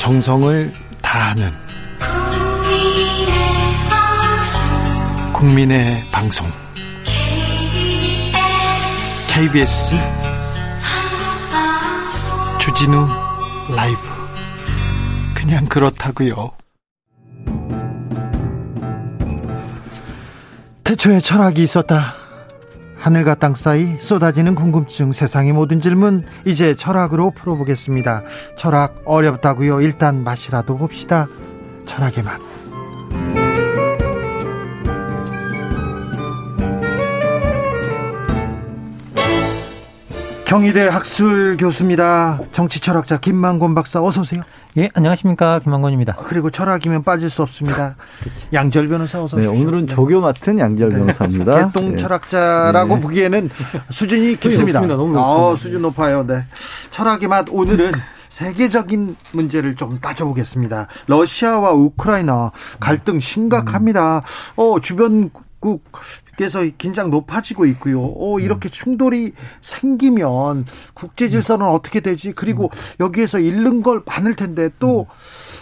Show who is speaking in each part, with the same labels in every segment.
Speaker 1: 정성을 다하는 국민의 방송 KBS 주진우 라이브 그냥 그렇다고요. 태초에 철학이 있었다. 하늘과 땅 사이 쏟아지는 궁금증 세상의 모든 질문 이제 철학으로 풀어보겠습니다. 철학 어렵다고요. 일단 맛이라도 봅시다. 철학의 맛. 경희대 학술 교수입니다. 정치 철학자 김만곤 박사 어서 오세요.
Speaker 2: 예, 안녕하십니까. 김만곤입니다.
Speaker 1: 그리고 철학이면 빠질 수 없습니다. 양절 변호사 어서
Speaker 3: 네, 오늘은 네. 조교 맡은 양절 네. 변호사입니다.
Speaker 1: 개똥 네. 철학자라고 네. 보기에는 수준이 깊습니다. 너무 어, 수준 높아요. 네. 철학의 맛 오늘은 세계적인 문제를 좀 따져보겠습니다. 러시아와 우크라이나 갈등 심각합니다. 어, 주변국 그래서 긴장 높아지고 있고요. 어, 이렇게 충돌이 생기면 국제 질서는 어떻게 되지? 그리고 여기에서 잃는 걸 많을 텐데 또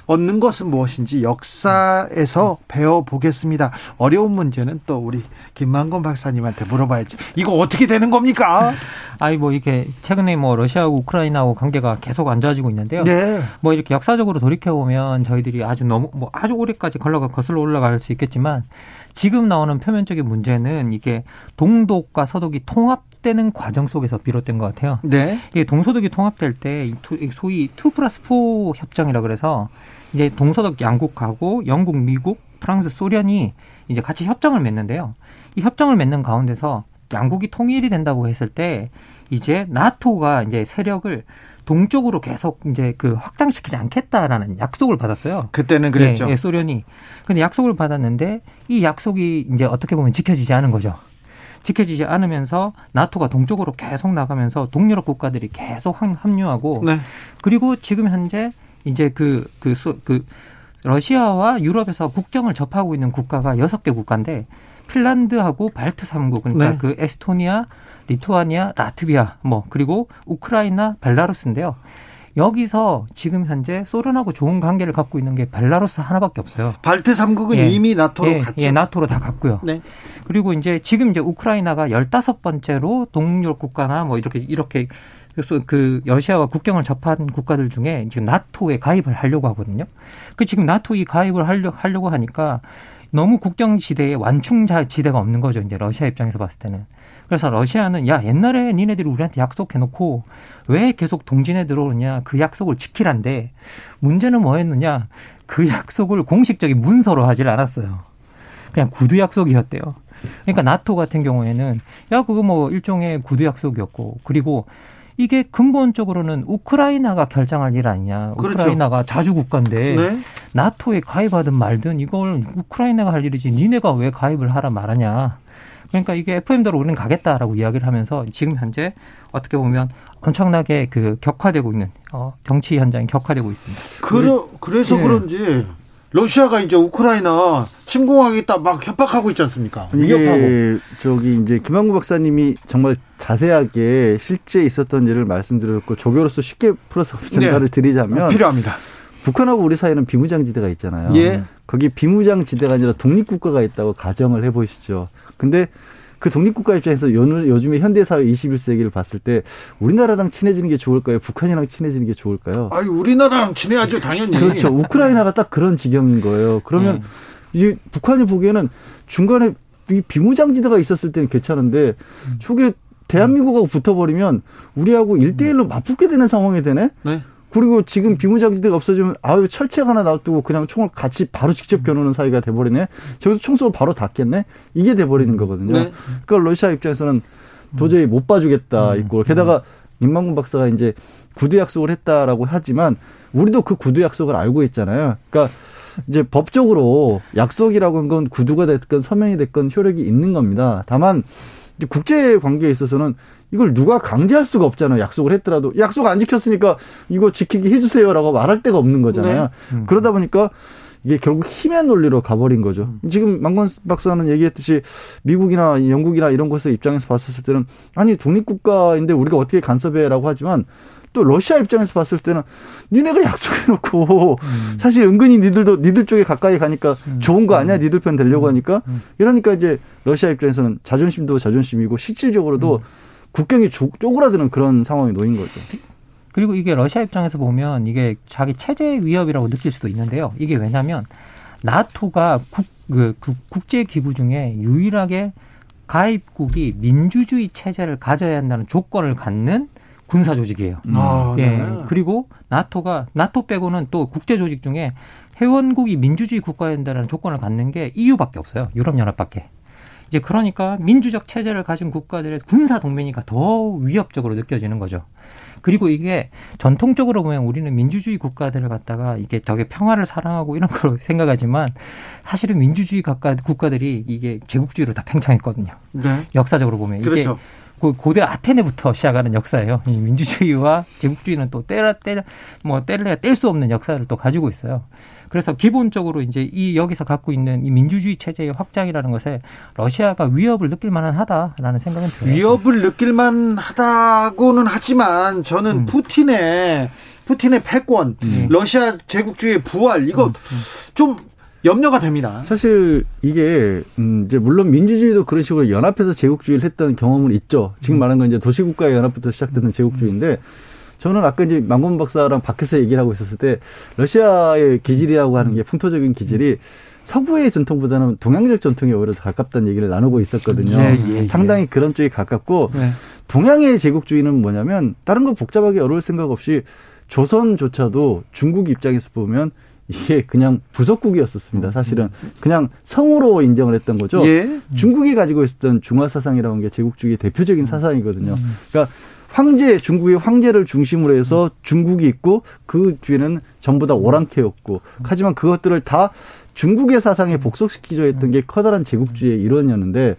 Speaker 1: 얻는 것은 무엇인지 역사에서 배워보겠습니다. 어려운 문제는 또 우리 김만건 박사님한테 물어봐야지. 이거 어떻게 되는 겁니까?
Speaker 2: 아이 뭐 이렇게 최근에 뭐 러시아하고 우크라이나하고 관계가 계속 안 좋아지고 있는데요. 네. 뭐 이렇게 역사적으로 돌이켜 보면 저희들이 아주 너무 뭐 아주 오래까지 걸러가 거슬러 올라갈 수 있겠지만 지금 나오는 표면적인 문제는 이게 동독과 서독이 통합되는 과정 속에서 비롯된 것 같아요. 네. 이게 동서독이 통합될 때 소위 two plus four 협정이라 그래서 이제 동서독 양국하고 영국, 미국, 프랑스, 소련이 이제 같이 협정을 맺는데요. 이 협정을 맺는 가운데서 양국이 통일이 된다고 했을 때 이제 나토가 이제 세력을 동쪽으로 계속 이제 그 확장시키지 않겠다라는 약속을 받았어요.
Speaker 1: 그때는 그랬죠.
Speaker 2: 예, 예, 소련이. 근데 약속을 받았는데 이 약속이 이제 어떻게 보면 지켜지지 않은 거죠. 지켜지지 않으면서 나토가 동쪽으로 계속 나가면서 동유럽 국가들이 계속 합류하고 네. 그리고 지금 현재 이제 그, 그, 그, 러시아와 유럽에서 국경을 접하고 있는 국가가 여섯 개 국가인데 핀란드하고 발트 삼국 그러니까 네. 그 에스토니아, 리투아니아, 라트비아 뭐 그리고 우크라이나, 벨라루스인데요. 여기서 지금 현재 소련하고 좋은 관계를 갖고 있는 게 벨라루스 하나밖에 없어요.
Speaker 1: 발트 삼국은 예. 이미 나토로
Speaker 2: 예,
Speaker 1: 갔죠.
Speaker 2: 예, 나토로 다 갔고요. 네. 그리고 이제 지금 이제 우크라이나가 열다섯 번째로 동유럽 국가나 뭐 이렇게 이렇게 그래서 그 러시아와 국경을 접한 국가들 중에 지금 나토에 가입을 하려고 하거든요. 그 지금 나토에 가입을 하려, 하려고 하니까 너무 국경 지대에 완충 지대가 없는 거죠. 이제 러시아 입장에서 봤을 때는. 그래서 러시아는 야 옛날에 니네들이 우리한테 약속해놓고 왜 계속 동진에 들어오느냐 그 약속을 지키란데 문제는 뭐였느냐 그 약속을 공식적인 문서로 하질 않았어요. 그냥 구두 약속이었대요. 그러니까 나토 같은 경우에는 야 그거 뭐 일종의 구두 약속이었고 그리고 이게 근본적으로는 우크라이나가 결정할 일 아니냐. 그렇죠. 우크라이나가 자주 국가인데 네. 나토에 가입하든 말든 이걸 우크라이나가 할 일이지 니네가 왜 가입을 하라 말하냐. 그러니까 이게 FM대로 우리는 가겠다라고 이야기를 하면서 지금 현재 어떻게 보면 엄청나게 그 격화되고 있는 어, 정치 현장이 격화되고 있습니다.
Speaker 1: 그러, 그래서 네. 그런지 러시아가 이제 우크라이나 침공하겠다 막 협박하고 있지 않습니까?
Speaker 3: 위협하고. 저기 이제 김한구 박사님이 정말 자세하게 실제 있었던 일을 말씀드렸고 조교로서 쉽게 풀어서 전달을 네. 드리자면
Speaker 1: 필요합니다.
Speaker 3: 북한하고 우리 사이에는 비무장지대가 있잖아요. 예. 거기 비무장지대가 아니라 독립국가가 있다고 가정을 해보시죠. 근데 그 독립국가 입장에서 요즘에 현대사회 21세기를 봤을 때 우리나라랑 친해지는 게 좋을까요? 북한이랑 친해지는 게 좋을까요?
Speaker 1: 아니, 우리나라랑 친해야죠, 당연히.
Speaker 3: 그렇죠. 우크라이나가 딱 그런 지경인 거예요. 그러면 음. 이 북한이 보기에는 중간에 이 비무장지대가 있었을 때는 괜찮은데 음. 저게 대한민국하고 붙어버리면 우리하고 일대일로 맞붙게 되는 상황이 되네? 네. 그리고 지금 비무장지대가 없어지면 아유 철책 하나 놔두고 그냥 총을 같이 바로 직접 겨누는 사이가 돼버리네. 저기서 총 쏘고 바로 닫겠네. 이게 돼버리는 거거든요. 네. 그러니까 러시아 입장에서는 도저히 못 봐주겠다 음. 있고 게다가 임만군 박사가 이제 구두 약속을 했다라고 하지만 우리도 그 구두 약속을 알고 있잖아요. 그러니까 이제 법적으로 약속이라고 하는 건 구두가 됐건 서명이 됐건 효력이 있는 겁니다. 다만 국제 관계에 있어서는 이걸 누가 강제할 수가 없잖아요. 약속을 했더라도 약속 안 지켰으니까 이거 지키게 해주세요라고 말할 데가 없는 거잖아요. 네. 음. 그러다 보니까 이게 결국 힘의 논리로 가버린 거죠. 음. 지금 망건 박사는 얘기했듯이 미국이나 영국이나 이런 곳의 입장에서 봤을 때는 아니 독립국가인데 우리가 어떻게 간섭해라고 하지만 또 러시아 입장에서 봤을 때는 니네가 약속해놓고 음. 사실 은근히 니들도 니들 쪽에 가까이 가니까 음. 좋은 거 아니야? 음. 니들 편 되려고 음. 하니까 음. 이러니까 이제 러시아 입장에서는 자존심도 자존심이고 실질적으로도 음. 국경이 쪼그라드는 그런 상황이 놓인 거죠.
Speaker 2: 그리고 이게 러시아 입장에서 보면 이게 자기 체제 위협이라고 느낄 수도 있는데요. 이게 왜냐하면 나토가 국, 그, 그 국제 기구 중에 유일하게 가입국이 민주주의 체제를 가져야 한다는 조건을 갖는 군사 조직이에요. 음. 아, 예. 네. 그리고 나토가 나토 빼고는 또 국제 조직 중에 회원국이 민주주의 국가여야 한다는 조건을 갖는 게 EU밖에 없어요. 유럽 연합밖에. 이제 그러니까 민주적 체제를 가진 국가들의 군사 동맹이가 더 위협적으로 느껴지는 거죠. 그리고 이게 전통적으로 보면 우리는 민주주의 국가들을 갖다가 이게 되게 평화를 사랑하고 이런 걸 생각하지만 사실은 민주주의 국가, 국가들이 이게 제국주의로 다 팽창했거든요. 네. 역사적으로 보면 이게 그렇죠. 고대 아테네부터 시작하는 역사예요. 이 민주주의와 제국주의는 또 때려 때려 뭐 때려야 뗄 수 없는 역사를 또 가지고 있어요. 그래서 기본적으로 이제 이 여기서 갖고 있는 이 민주주의 체제의 확장이라는 것에 러시아가 위협을 느낄 만한 하다라는 생각은 들어요.
Speaker 1: 위협을 느낄 만 하다고는 하지만 저는 음. 푸틴의 푸틴의 패권, 음. 러시아 제국주의 부활 이거 음. 음. 좀 염려가 됩니다.
Speaker 3: 사실 이게 음 이제 물론 민주주의도 그런 식으로 연합해서 제국주의를 했던 경험은 있죠. 지금 음. 말한 건 이제 도시국가의 연합부터 시작되는 제국주의인데 저는 아까 이제 망건 박사랑 밖에서 얘기를 하고 있었을 때 러시아의 기질이라고 하는 게 풍토적인 기질이 서구의 전통보다는 동양적 전통에 오히려 더 가깝다는 얘기를 나누고 있었거든요. 예, 예, 예. 상당히 그런 쪽에 가깝고 네. 동양의 제국주의는 뭐냐면 다른 거 복잡하게 어려울 생각 없이 조선조차도 중국 입장에서 보면 이게 그냥 부속국이었었습니다. 사실은 그냥 성으로 인정을 했던 거죠. 예. 중국이 가지고 있었던 중화 사상이라는 게 제국주의의 대표적인 사상이거든요. 그러니까 황제 중국의 황제를 중심으로 해서 중국이 있고 그 뒤에는 전부 다 오랑캐였고 하지만 그것들을 다 중국의 사상에 복속시키려 했던 게 커다란 제국주의의 일원이었는데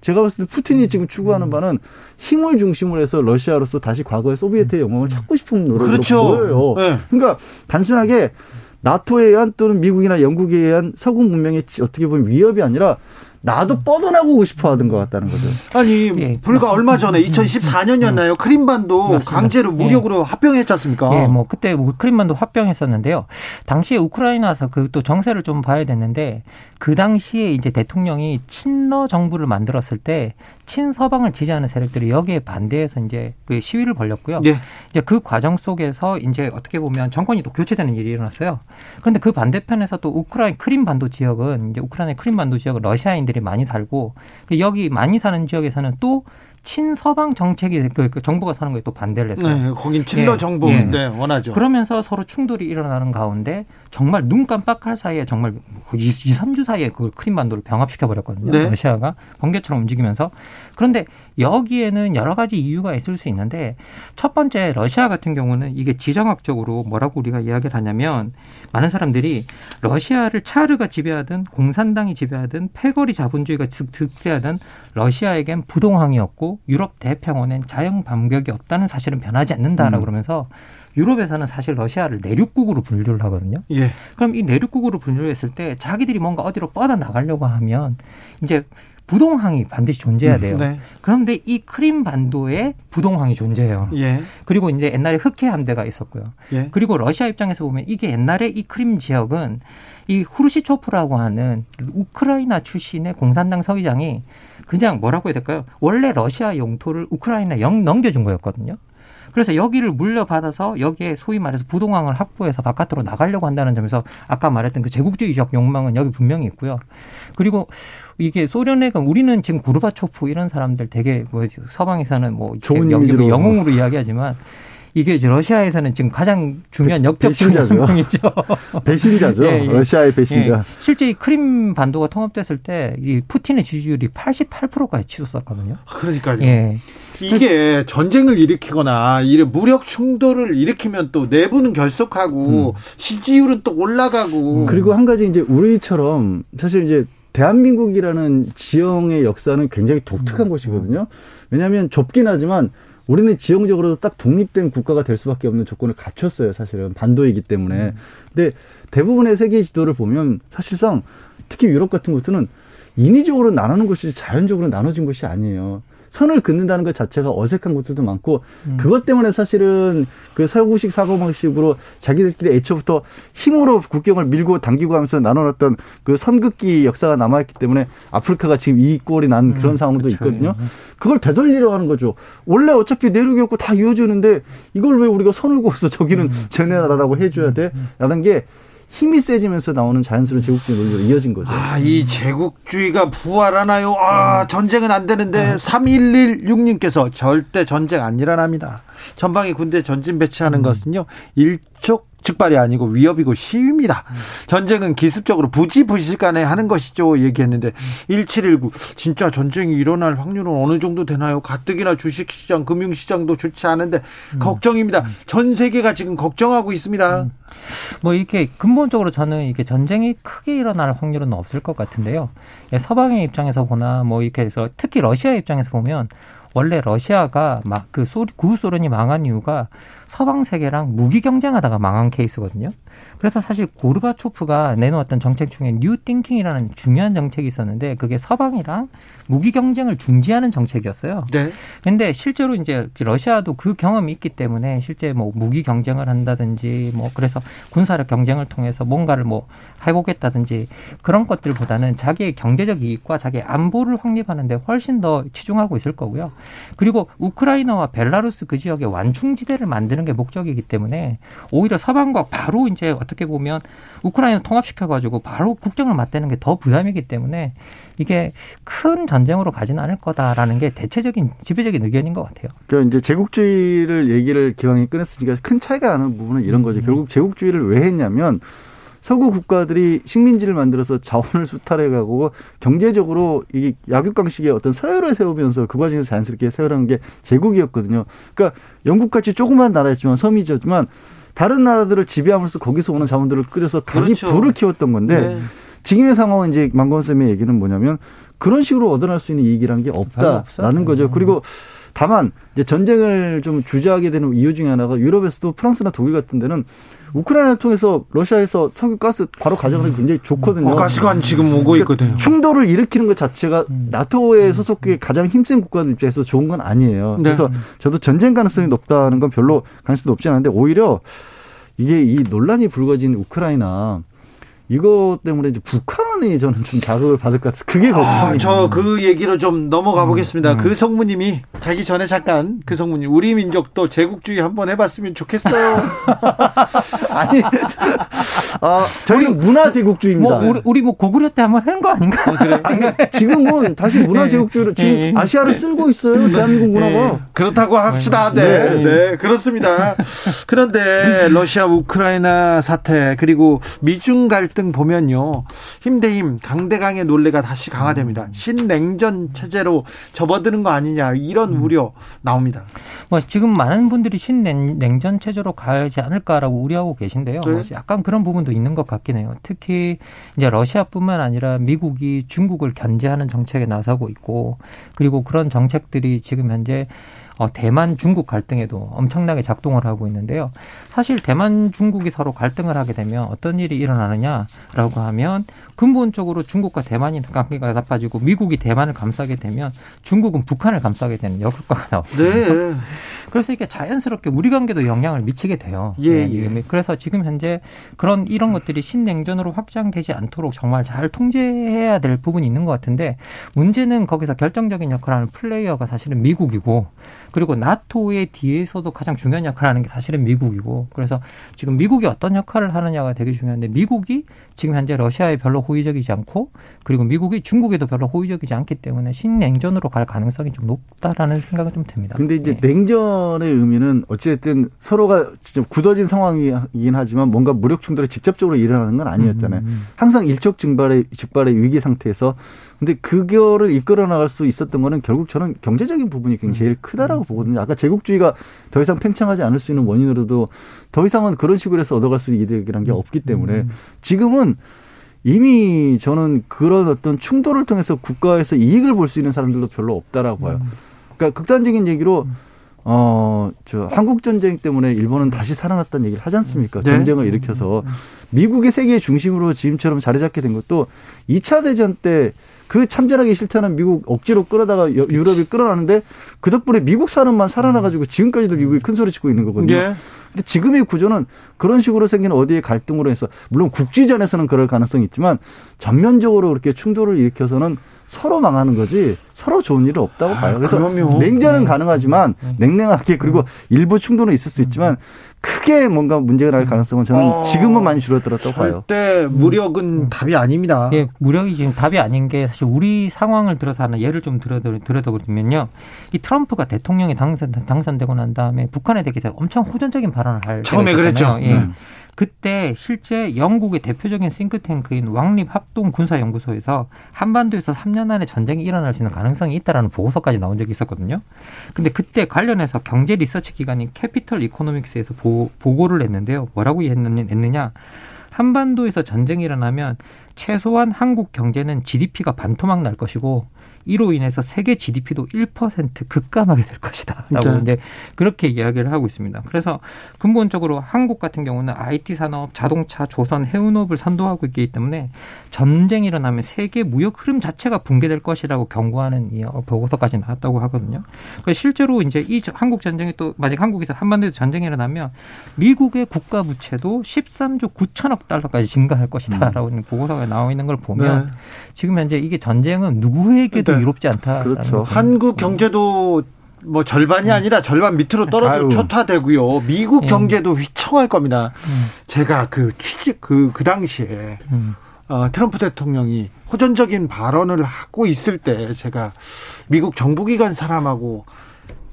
Speaker 3: 제가 봤을 때 푸틴이 지금 추구하는 바는 힘을 중심으로 해서 러시아로서 다시 과거의 소비에트의 영광을 찾고 싶은 노력으로 그렇죠. 보여요. 네. 그러니까 단순하게 나토에 의한 또는 미국이나 영국에 의한 서구 문명의 어떻게 보면 위협이 아니라 나도 뻗어나고 싶어 하던 것 같다는 거죠.
Speaker 1: 아니, 예. 불과 얼마 전에 2014년이었나요? 음. 크림반도 맞습니다. 강제로 무력으로 예. 합병했지 않습니까?
Speaker 2: 예, 뭐 그때 뭐 크림반도 합병했었는데요. 당시에 우크라이나에서 그 또 정세를 좀 봐야 됐는데 그 당시에 이제 대통령이 친러 정부를 만들었을 때 친서방을 지지하는 세력들이 여기에 반대해서 이제 그 시위를 벌였고요. 예. 이제 그 과정 속에서 이제 어떻게 보면 정권이 또 교체되는 일이 일어났어요. 그런데 그 반대편에서 또 우크라이나 크림반도 지역은 이제 우크라이나 크림반도 지역은 러시아인들이 많이 살고 그 여기 많이 사는 지역에서는 또 친서방 정책이 그, 그 정부가 사는 거에 또 반대를 했어요.
Speaker 1: 네, 거긴 친러 예, 정부 예. 네, 원하죠.
Speaker 2: 그러면서 서로 충돌이 일어나는 가운데 정말 눈 깜빡할 사이에 정말 2, 3주 사이에 그 크림반도를 병합시켜 버렸거든요. 네. 러시아가 번개처럼 움직이면서 그런데 여기에는 여러 가지 이유가 있을 수 있는데 첫 번째 러시아 같은 경우는 이게 지정학적으로 뭐라고 우리가 이야기를 하냐면 많은 사람들이 러시아를 차르가 지배하든 공산당이 지배하든 패거리 자본주의가 득세하든 러시아에겐 부동항이었고 유럽 대평원엔 자영 반격이 없다는 사실은 변하지 않는다라고 음. 그러면서 유럽에서는 사실 러시아를 내륙국으로 분류를 하거든요. 예. 그럼 이 내륙국으로 분류했을 때 자기들이 뭔가 어디로 뻗어 나가려고 하면 이제 부동항이 반드시 존재해야 돼요. 네. 그런데 이 크림 반도에 부동항이 존재해요. 예. 그리고 이제 옛날에 흑해 함대가 있었고요. 예. 그리고 러시아 입장에서 보면 이게 옛날에 이 크림 지역은 이 후르시초프라고 하는 우크라이나 출신의 공산당 서기장이 그냥 뭐라고 해야 될까요? 원래 러시아 영토를 우크라이나에 영 넘겨준 거였거든요. 그래서 여기를 물려받아서 여기에 소위 말해서 부동항을 확보해서 바깥으로 나가려고 한다는 점에서 아까 말했던 그 제국주의적 욕망은 여기 분명히 있고요. 그리고 이게 소련의 우리는 지금 고르바초프 이런 사람들 되게 뭐 서방에서는 뭐
Speaker 3: 좋은 여기
Speaker 2: 영웅으로 이야기하지만 이게 이제 러시아에서는 지금 가장 중요한 역적
Speaker 3: 배신자죠. 이죠 배신자죠. 예, 예. 러시아의 배신자. 예.
Speaker 2: 실제 이 크림 반도가 통합됐을 때 이 푸틴의 지지율이 88%까지 치솟았거든요.
Speaker 1: 그러니까요. 예. 이게 전쟁을 일으키거나 이래 무력 충돌을 일으키면 또 내부는 결속하고 음. 지지율은 또 올라가고.
Speaker 3: 그리고 한 가지 이제 우리처럼 사실 이제 대한민국이라는 지형의 역사는 굉장히 독특한 음. 곳이거든요. 왜냐하면 좁긴 하지만 우리는 지형적으로 딱 독립된 국가가 될 수밖에 없는 조건을 갖췄어요. 사실은 반도이기 때문에. 음. 근데 대부분의 세계 지도를 보면 사실상 특히 유럽 같은 것들은 인위적으로 나누는 것이 자연적으로 나눠진 것이 아니에요. 선을 긋는다는 것 자체가 어색한 것들도 많고 음. 그것 때문에 사실은 그 서구식 사고방식으로 자기들끼리 애초부터 힘으로 국경을 밀고 당기고 하면서 나눠놨던 그 선긋기 역사가 남아있기 때문에 아프리카가 지금 이 꼴이 난 음, 그런 상황도 그렇죠. 있거든요. 예. 그걸 되돌리려 하는 거죠. 원래 어차피 내륙이 없고 다 이어지는데 이걸 왜 우리가 선을 그어서 저기는 음. 쟤네 나라라고 해줘야 돼? 음, 라는 게 힘이 세지면서 나오는 자연스러운 제국주의 논리로 이어진 거죠.
Speaker 1: 아, 이 제국주의가 부활하나요? 아, 전쟁은 안 되는데 3116님께서 절대 전쟁 안 일어납니다. 전방위 군대 전진 배치하는 음. 것은요. 일촉 즉발이 아니고 위협이고 시위입니다. 음. 전쟁은 기습적으로 부지부식간에 하는 것이죠. 얘기했는데 1719 진짜 전쟁이 일어날 확률은 어느 정도 되나요? 가뜩이나 주식시장, 금융시장도 좋지 않은데 음. 걱정입니다. 전 세계가 지금 걱정하고 있습니다. 음.
Speaker 2: 뭐 이렇게 근본적으로 저는 이게 전쟁이 크게 일어날 확률은 없을 것 같은데요. 예, 서방의 입장에서 보나 뭐 이렇게 해서 특히 러시아 입장에서 보면 원래 러시아가 막 그 구소련이 망한 이유가 서방 세계랑 무기 경쟁하다가 망한 케이스거든요. 그래서 사실 고르바초프가 내놓았던 정책 중에 new thinking이라는 중요한 정책이 있었는데 그게 서방이랑 무기 경쟁을 중지하는 정책이었어요. 네. 근데 실제로 이제 러시아도 그 경험이 있기 때문에 실제 뭐 무기 경쟁을 한다든지 뭐 그래서 군사력 경쟁을 통해서 뭔가를 뭐 해보겠다든지 그런 것들보다는 자기의 경제적 이익과 자기의 안보를 확립하는데 훨씬 더 치중하고 있을 거고요. 그리고 우크라이나와 벨라루스 그 지역에 완충지대를 만드는 게 목적이기 때문에 오히려 서방과 바로 이제 어 떻게 보면 우크라이나 통합시켜가지고 바로 국정을 맞대는 게 더 부담이기 때문에 이게 큰 전쟁으로 가지는 않을 거다라는 게 대체적인 지배적인 의견인 것 같아요.
Speaker 3: 그러니까 이제 제국주의를 얘기를 기왕에 꺼냈으니까 큰 차이가 나는 부분은 이런 거죠. 음. 결국 제국주의를 왜 했냐면 서구 국가들이 식민지를 만들어서 자원을 수탈해가고 경제적으로 이 약육강식의 어떤 서열을 세우면서 그 과정에서 자연스럽게 세우라는 게 제국이었거든요. 그러니까 영국같이 조그만 나라였지만 섬이지만 다른 나라들을 지배하면서 거기서 오는 자원들을 끌어서 가기 그렇죠. 부를 키웠던 건데 네. 지금의 상황은 이제 망건 쌤의 얘기는 뭐냐면 그런 식으로 얻어낼 수 있는 이익이라는 게 없다라는 거죠. 음. 그리고 다만 이제 전쟁을 좀 주저하게 되는 이유 중에 하나가 유럽에서도 프랑스나 독일 같은 데는 우크라이나를 통해서 러시아에서 석유 가스 바로 가져가는 게 굉장히 좋거든요. 어,
Speaker 1: 가스관 지금 오고 그러니까 있거든요.
Speaker 3: 충돌을 일으키는 것 자체가 음. 나토에 소속국의 가장 힘센 국가들 입장에서 좋은 건 아니에요. 네. 그래서 저도 전쟁 가능성이 높다는 건 별로 가능성이 높지 않은데 오히려 이게 이 논란이 불거진 우크라이나 이거 때문에 이제 북한 이 저는 좀 자극을 받을 것 같아서 그게 걱정이에요. 아,
Speaker 1: 저그 얘기로 좀 넘어가 보겠습니다. 음, 음. 그 성무님이 가기 전에 잠깐 그 성무님 우리 민족도 제국주의 한번 해봤으면 좋겠어요.
Speaker 3: 아니, 아, 저희는 문화 제국주의입니다.
Speaker 2: 뭐 우리, 우리 뭐 고구려 때 한번 한 거 아닌가? 아, 그래?
Speaker 3: 아니, 지금은 다시 문화 네. 제국주의로 지금 네. 아시아를 쓸고 있어요. 네. 대한민국 문화가.
Speaker 1: 그렇다고 합시다. 네, 네, 네 그렇습니다. 그런데 러시아 우크라이나 사태 그리고 미중 갈등 보면요. 힘 대힘 강대강의 논리가 다시 강화됩니다. 음. 신냉전 체제로 접어드는 거 아니냐 이런 음. 우려 나옵니다.
Speaker 2: 뭐 지금 많은 분들이 신냉전 체제로 가지 않을까라고 우려하고 계신데요. 네. 뭐 약간 그런 부분도 있는 것 같긴 해요. 특히 이제 러시아뿐만 아니라 미국이 중국을 견제하는 정책에 나서고 있고 그리고 그런 정책들이 지금 현재 어, 대만 중국 갈등에도 엄청나게 작동을 하고 있는데요. 사실 대만 중국이 서로 갈등을 하게 되면 어떤 일이 일어나느냐라고 하면 근본적으로 중국과 대만이 관계가 나빠지고 미국이 대만을 감싸게 되면 중국은 북한을 감싸게 되는 역효과가 나옵니다. 네. 그래서 이게 자연스럽게 우리 관계도 영향을 미치게 돼요. 예, 네, 예. 그래서 지금 현재 그런 이런 것들이 신냉전으로 확장되지 않도록 정말 잘 통제해야 될 부분이 있는 것 같은데 문제는 거기서 결정적인 역할을 하는 플레이어가 사실은 미국이고 그리고 나토의 뒤에서도 가장 중요한 역할을 하는 게 사실은 미국이고 그래서 지금 미국이 어떤 역할을 하느냐가 되게 중요한데 미국이 지금 현재 러시아에 별로 호의적이지 않고 그리고 미국이 중국에도 별로 호의적이지 않기 때문에 신냉전으로 갈 가능성이 좀 높다라는 생각은 좀 듭니다.
Speaker 3: 근데 이제 네. 냉전의 의미는 어찌됐든 서로가 진짜 굳어진 상황이긴 하지만 뭔가 무력 충돌이 직접적으로 일어나는 건 아니었잖아요. 음. 음, 음. 항상 일촉즉발의 즉발의 위기 상태에서 근데 그거를 이끌어 나갈 수 있었던 거는 결국 저는 경제적인 부분이 굉장히 제일 크다라고 보거든요. 아까 제국주의가 더 이상 팽창하지 않을 수 있는 원인으로도 더 이상은 그런 식으로 해서 얻어갈 수 있는 이득이라는 게 없기 때문에 지금은 이미 저는 그런 어떤 충돌을 통해서 국가에서 이익을 볼 수 있는 사람들도 별로 없다라고 봐요. 그러니까 극단적인 얘기로 어, 저, 한국 전쟁 때문에 일본은 다시 살아났다는 얘기를 하지 않습니까? 네. 전쟁을 일으켜서. 미국의 세계 중심으로 지금처럼 자리 잡게 된 것도 2차 대전 때 그 참전하기 싫다는 미국 억지로 끌어다가 유럽이 끌어나는데 그 덕분에 미국 사람만 살아나가지고 지금까지도 미국이 큰 소리 치고 있는 거거든요. 네. 근데 지금의 구조는 그런 식으로 생긴 어디의 갈등으로 해서 물론 국지전에서는 그럴 가능성이 있지만 전면적으로 그렇게 충돌을 일으켜서는 서로 망하는 거지 서로 좋은 일은 없다고 아, 봐요. 그래서 아, 냉전은 네. 가능하지만 네. 냉랭하게 그리고 음. 일부 충돌은 있을 수 있지만 크게 뭔가 문제가 날 가능성은 저는 어, 지금은 많이 줄어들었다고 봐요.
Speaker 1: 절대 무력은 음. 답이 아닙니다.
Speaker 2: 예, 무력이 지금 답이 아닌 게 사실 우리 상황을 들어서 하나 예를 좀 들어드리면요. 이 트럼프가 대통령이 당선, 당선되고 난 다음에 북한에 대해서 엄청 호전적인 발언을 할
Speaker 1: 처음에 그랬죠.
Speaker 2: 예. 네. 그때 실제 영국의 대표적인 싱크탱크인 왕립 합동 군사 연구소에서 한반도에서 3년 안에 전쟁이 일어날 수 있는 가능성이 있다라는 보고서까지 나온 적이 있었거든요. 근데 그때 관련해서 경제 리서치 기관인 캐피털 이코노믹스에서 보, 고를 했는데요. 뭐라고 했느냐? 한반도에서 전쟁이 일어나면 최소한 한국 경제는 GDP가 반토막 날 것이고 이로 인해서 세계 GDP도 1% 급감하게 될 것이다. 라고 네. 이제 그렇게 이야기를 하고 있습니다. 그래서 근본적으로 한국 같은 경우는 IT 산업, 자동차, 조선, 해운업을 선도하고 있기 때문에 전쟁이 일어나면 세계 무역 흐름 자체가 붕괴될 것이라고 경고하는 이 보고서까지 나왔다고 하거든요. 그래서 실제로 이제 이 한국 전쟁이 또 만약 한국에서 한반도에서 전쟁이 일어나면 미국의 국가 부채도 13조 9천억 달러까지 증가할 것이다라고 음. 보고서가 나와 있는 걸 보면 네. 지금 현재 이게 전쟁은 누구에게도 네. 이롭지 않다.
Speaker 1: 그렇죠. 한국 경제도 뭐 절반이 음. 아니라 절반 밑으로 떨어져 초타되고요. 미국 예. 경제도 휘청할 겁니다. 음. 제가 그 취직 그, 그 당시에 음. 어, 트럼프 대통령이 호전적인 발언을 하고 있을 때 제가 미국 정부기관 사람하고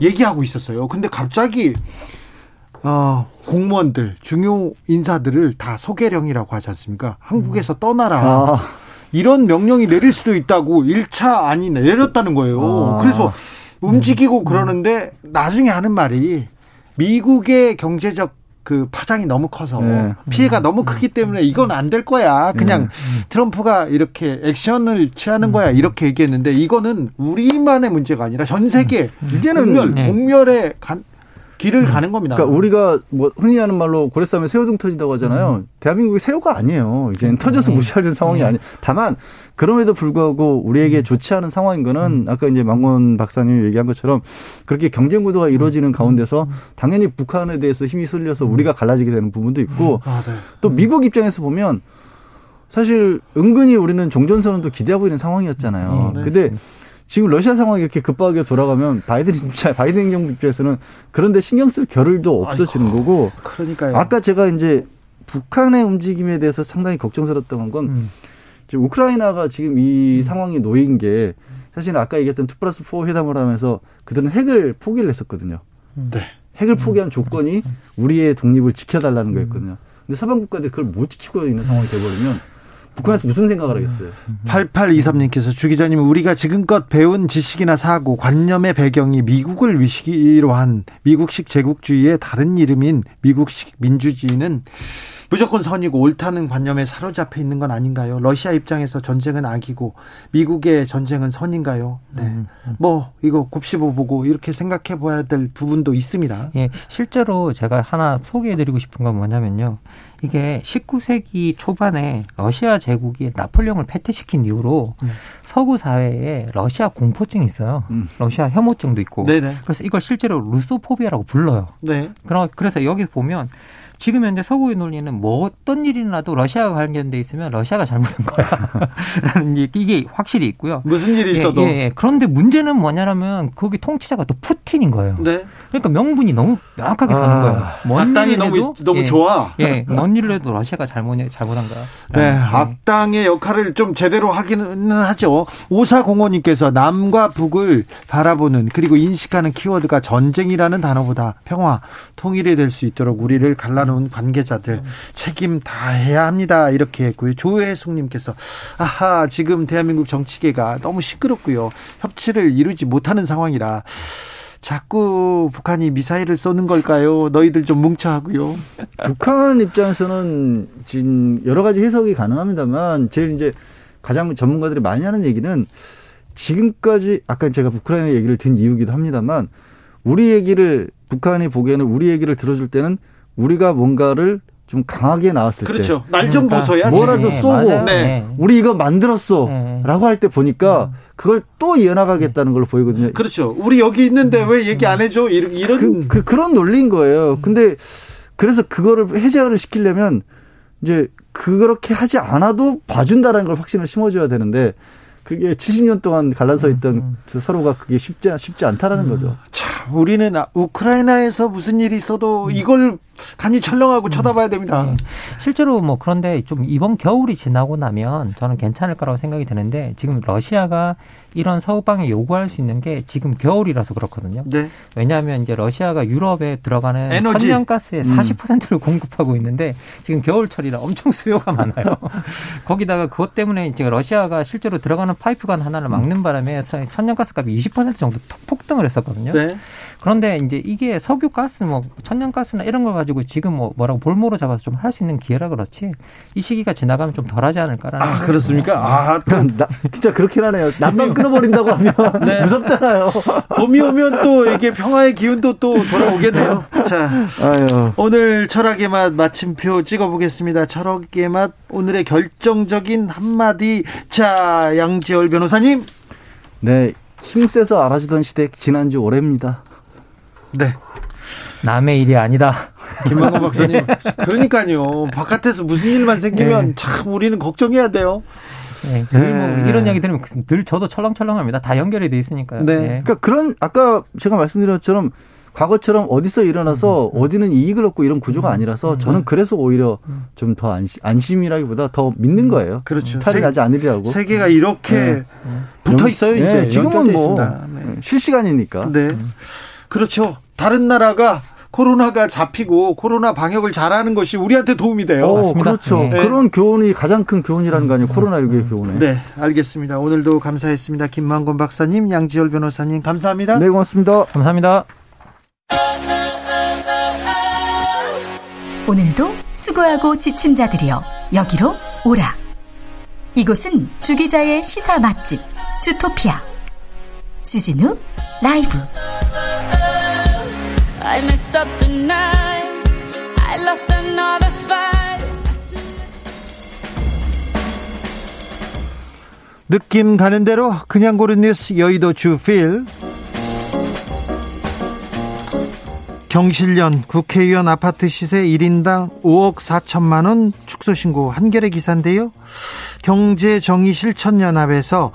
Speaker 1: 얘기하고 있었어요. 근데 갑자기 어, 공무원들, 중요 인사들을 다 소개령이라고 하지 않습니까? 한국에서 떠나라. 아. 이런 명령이 내릴 수도 있다고 1차 안이 내렸다는 거예요. 아. 그래서 움직이고 음. 그러는데 나중에 하는 말이 미국의 경제적 그 파장이 너무 커서 네. 피해가 너무 크기 때문에 이건 안 될 거야. 그냥 네. 트럼프가 이렇게 액션을 취하는 거야. 이렇게 얘기했는데 이거는 우리만의 문제가 아니라 전 세계 음. 이제는 공멸, 네. 공멸에 간, 길을 음. 가는 겁니다.
Speaker 3: 그러니까 우리가 뭐 흔히 하는 말로 고래싸움에 새우등 터진다고 하잖아요. 음. 대한민국이 새우가 아니에요. 이제는 음. 터져서 무시하는 상황이 음. 아니. 다만 그럼에도 불구하고 우리에게 음. 좋지 않은 상황인 거는 아까 이제 망건 박사님이 얘기한 것처럼 그렇게 경쟁 구도가 이루어지는 가운데서 당연히 북한에 대해서 힘이 쏠려서 우리가 갈라지게 되는 부분도 있고 아, 네. 또 미국 입장에서 보면 사실 은근히 우리는 종전선언도 기대하고 있는 상황이었잖아요. 네. 근데 지금 러시아 상황이 이렇게 급하게 돌아가면 바이든 입장, 바이든 행정부 입장에서는 그런데 신경 쓸 겨를도 없어지는 아이고, 거고.
Speaker 1: 그러니까요.
Speaker 3: 아까 제가 이제 북한의 움직임에 대해서 상당히 걱정스럽던 건 음. 우크라이나가 지금 이 음. 상황이 놓인 게 사실 아까 얘기했던 two plus four 회담을 하면서 그들은 핵을 포기를 했었거든요.
Speaker 1: 음. 네.
Speaker 3: 핵을 포기한 조건이 우리의 독립을 지켜달라는 거였거든요. 근데 서방 국가들이 그걸 못 지키고 있는 상황이 돼버리면 북한에서 무슨 생각을 하겠어요?
Speaker 1: 8823님께서 주 기자님 우리가 지금껏 배운 지식이나 사고 관념의 배경이 미국을 위시기로 한 미국식 제국주의의 다른 이름인 미국식 민주주의는 무조건 선이고 옳다는 관념에 사로잡혀 있는 건 아닌가요? 러시아 입장에서 전쟁은 악이고 미국의 전쟁은 선인가요? 네. 음, 음. 뭐 이거 곱씹어 보고 이렇게 생각해 봐야 될 부분도 있습니다.
Speaker 2: 예, 실제로 제가 하나 소개해 드리고 싶은 건 뭐냐면요. 이게 19세기 초반에 러시아 제국이 나폴레옹을 패퇴시킨 이후로 네. 서구 사회에 러시아 공포증이 있어요. 음. 러시아 혐오증도 있고. 네네. 그래서 이걸 실제로 루소포비아라고 불러요. 네. 그래서 여기 보면 지금 현재 서구의 논리는 뭐 어떤 일이나도 러시아가 관련돼 있으면 러시아가 잘못한 거야. 라는 이게 확실히 있고요.
Speaker 1: 무슨 일이 예, 있어도. 예, 예.
Speaker 2: 그런데 문제는 뭐냐면 거기 통치자가 또 푸틴인 거예요. 네. 그러니까 명분이 너무 명확하게 사는 아, 거예요.
Speaker 1: 뭔 악당이 너무 너무
Speaker 2: 예,
Speaker 1: 좋아.
Speaker 2: 예, 뭔 일을 해도 러시아가 잘못 잘못한 거야.
Speaker 1: 네, 예. 악당의 역할을 좀 제대로 하기는 하죠. 오사공원님께서 남과 북을 바라보는 그리고 인식하는 키워드가 전쟁이라는 단어보다 평화, 통일이 될 수 있도록 우리를 갈라 놓은 관계자들 책임 다 해야 합니다. 이렇게 했고요. 조혜숙님께서 아하 지금 대한민국 정치계가 너무 시끄럽고요. 협치를 이루지 못하는 상황이라. 자꾸 북한이 미사일을 쏘는 걸까요? 너희들 좀 뭉쳐 하고요.
Speaker 3: 북한 입장에서는 지금 여러 가지 해석이 가능합니다만 제일 이제 가장 전문가들이 많이 하는 얘기는 지금까지 아까 제가 우크라이나 얘기를 든 이유기도 합니다만 우리 얘기를 북한이 보기에는 우리 얘기를 들어줄 때는 우리가 뭔가를 좀 강하게 나왔을
Speaker 1: 그렇죠. 때. 날좀 보소야.
Speaker 3: 뭐라도 네, 쏘고 네. 우리 이거 만들었어. 네. 라고 할 때 보니까 그걸 또 이어나가겠다는 걸로 보이거든요.
Speaker 1: 그렇죠. 우리 여기 있는데 왜 얘기 안 해줘? 이런, 이런.
Speaker 3: 그, 그, 런 논리인 거예요. 근데 그래서 그거를 해제를 시키려면 이제 그렇게 하지 않아도 봐준다라는 걸 확신을 심어줘야 되는데 그게 70년 동안 갈라서 있던 음, 음. 서로가 그게 쉽지 쉽지 않다라는 음. 거죠.
Speaker 1: 참 우리는 아, 우크라이나에서 무슨 일이 있어도 음. 이걸 간이 철렁하고 음. 쳐다봐야 됩니다. 네.
Speaker 2: 실제로 뭐 그런데 좀 이번 겨울이 지나고 나면 저는 괜찮을 거라고 생각이 드는데 지금 러시아가 이런 서방에 요구할 수 있는 게 지금 겨울이라서 그렇거든요. 네. 왜냐하면 이제 러시아가 유럽에 들어가는 에너지. 천연가스의 음. 40%를 공급하고 있는데 지금 겨울철이라 엄청 수요가 많아요. 거기다가 그것 때문에 지금 러시아가 실제로 들어가는 파이프관 하나를 막는 바람에 천연가스 값이 20% 정도 폭등을 했었거든요. 네. 그런데 이제 이게 석유 가스 뭐 천연가스나 이런 걸 가지고 지금 뭐 뭐라고 볼모로 잡아서 좀 할 수 있는 기회라 그렇지 이 시기가 지나가면 좀 덜하지 않을까라는.
Speaker 1: 아 그렇습니까? 아
Speaker 3: 또, 나, 진짜 그렇긴 하네요. 남방 끊어버린다고 하면 네. 무섭잖아요.
Speaker 1: 봄이 오면 또 이게 평화의 기운도 또 돌아오겠네요. 자 아유. 오늘 철학의 맛 마침표 찍어보겠습니다. 철학의 맛 오늘의 결정적인 한마디 자 양지열 변호사님.
Speaker 3: 네. 힘세서 알아주던 시대 지난주 올해입니다.
Speaker 1: 네.
Speaker 2: 남의 일이 아니다.
Speaker 1: 김만건 박사님. 그러니까요. 바깥에서 무슨 일만 생기면 네. 참 우리는 걱정해야 돼요.
Speaker 2: 네, 늘뭐 네. 이런 이야기 들으면 늘 저도 철렁철렁합니다. 다 연결이 돼 있으니까요.
Speaker 3: 네. 네. 그러니까 그런 아까 제가 말씀드린 것처럼 과거처럼 어디서 일어나서 음, 음. 어디는 이익을 얻고 이런 구조가 음, 아니라서 음. 저는 그래서 오히려 좀 더 안심, 안심이라기보다 더 믿는 음. 거예요.
Speaker 1: 그렇죠.
Speaker 3: 탈이 나지 않으리라고.
Speaker 1: 세계가 이렇게 네. 붙어 있어요. 이제
Speaker 3: 네, 지금은 뭐 네. 실시간이니까.
Speaker 1: 네. 그렇죠. 다른 나라가 코로나가 잡히고 코로나 방역을 잘하는 것이 우리한테 도움이 돼요.
Speaker 3: 오, 그렇죠. 네. 그런 교훈이 가장 큰 교훈이라는 거 아니에요. 코로나19의 교훈에.
Speaker 1: 네, 알겠습니다. 오늘도 감사했습니다. 김만곤 박사님, 양지열 변호사님 감사합니다.
Speaker 3: 네, 고맙습니다.
Speaker 2: 감사합니다.
Speaker 4: 오늘도 수고하고 지친 자들이여 여기로 오라. 이곳은 주기자의 시사 맛집 주토피아 주진우 라이브.
Speaker 1: 느낌 가는 대로 그냥 고른 뉴스 여의도 주필. 경실련 국회의원 아파트 시세 1인당 5억 4천만 원 축소 신고 한겨레 기사인데요. 경제정의 실천연합에서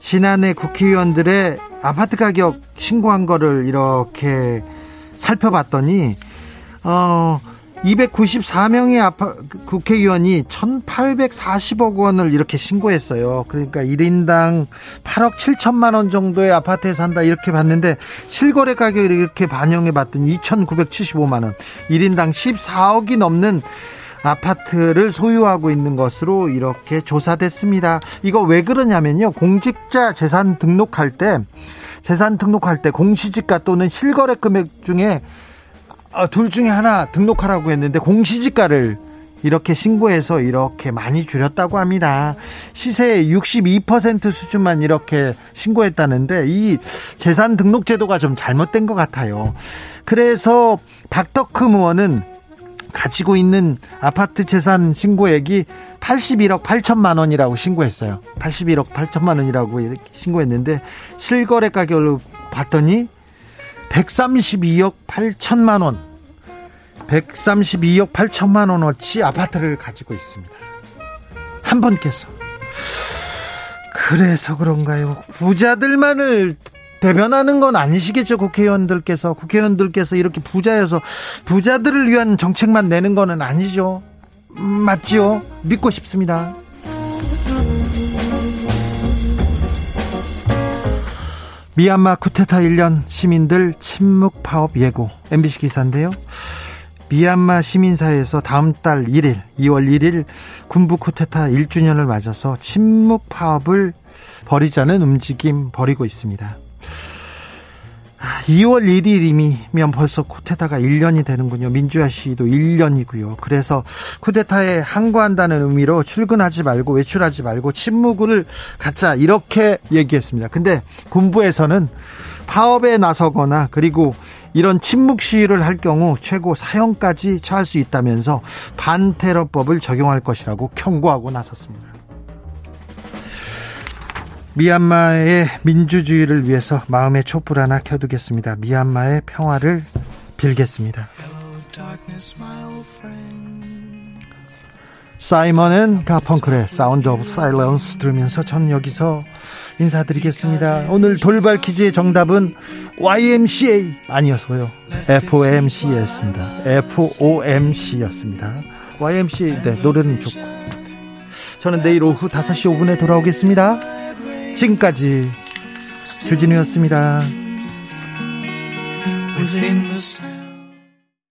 Speaker 1: 지난해 국회의원들의 아파트 가격 신고한 거를 이렇게 살펴봤더니 어 294명의 아파, 국회의원이 1,840억 원을 이렇게 신고했어요. 그러니까 1인당 8억 7천만 원 정도의 아파트에 산다 이렇게 봤는데 실거래 가격을 이렇게 반영해 봤더니 2,975만 원. 1인당 14억이 넘는 아파트를 소유하고 있는 것으로 이렇게 조사됐습니다. 이거 왜 그러냐면요. 공직자 재산 등록할 때 재산 등록할 때 공시지가 또는 실거래 금액 중에 아, 둘 중에 하나 등록하라고 했는데 공시지가를 이렇게 신고해서 이렇게 많이 줄였다고 합니다. 시세의 62% 수준만 이렇게 신고했다는데 이 재산 등록 제도가 좀 잘못된 것 같아요. 그래서 박덕흠 의원은 가지고 있는 아파트 재산 신고액이 81억 8천만 원이라고 신고했어요. 81억 8천만 원이라고 신고했는데 실거래 가격을 봤더니 132억 8천만 원. 132억 8천만 원어치 아파트를 가지고 있습니다. 한 분께서. 그래서 그런가요? 부자들만을 대변하는 건 아니시겠죠, 국회의원들께서. 국회의원들께서 이렇게 부자여서 부자들을 위한 정책만 내는 거는 아니죠. 음, 맞지요? 믿고 싶습니다. 미얀마 쿠데타 1년 시민들 침묵 파업 예고 MBC 기사인데요. 미얀마 시민사회에서 다음 달 1일, 2월 1일 군부 쿠데타 1주년을 맞아서 침묵 파업을 벌이자는 움직임 벌이고 있습니다. 2월 1일이면 벌써 쿠데타가 1년이 되는군요. 민주화 시위도 1년이고요. 그래서 쿠데타에 항거한다는 의미로 출근하지 말고 외출하지 말고 침묵을 갖자 이렇게 얘기했습니다. 근데 군부에서는 파업에 나서거나 그리고 이런 침묵 시위를 할 경우 최고 사형까지 처할 수 있다면서 반테러법을 적용할 것이라고 경고하고 나섰습니다. 미얀마의 민주주의를 위해서 마음의 촛불 하나 켜두겠습니다. 미얀마의 평화를 빌겠습니다. Simon and Garfunkel의 Sound of Silence 들으면서 전 여기서 인사드리겠습니다. 오늘 돌발 퀴즈의 정답은 YMCA 아니었고요. FOMC였습니다. FOMC였습니다. YMCA 네, 노래는 좋고 저는 내일 오후 5시 5분에 돌아오겠습니다. 지금까지 주진우였습니다.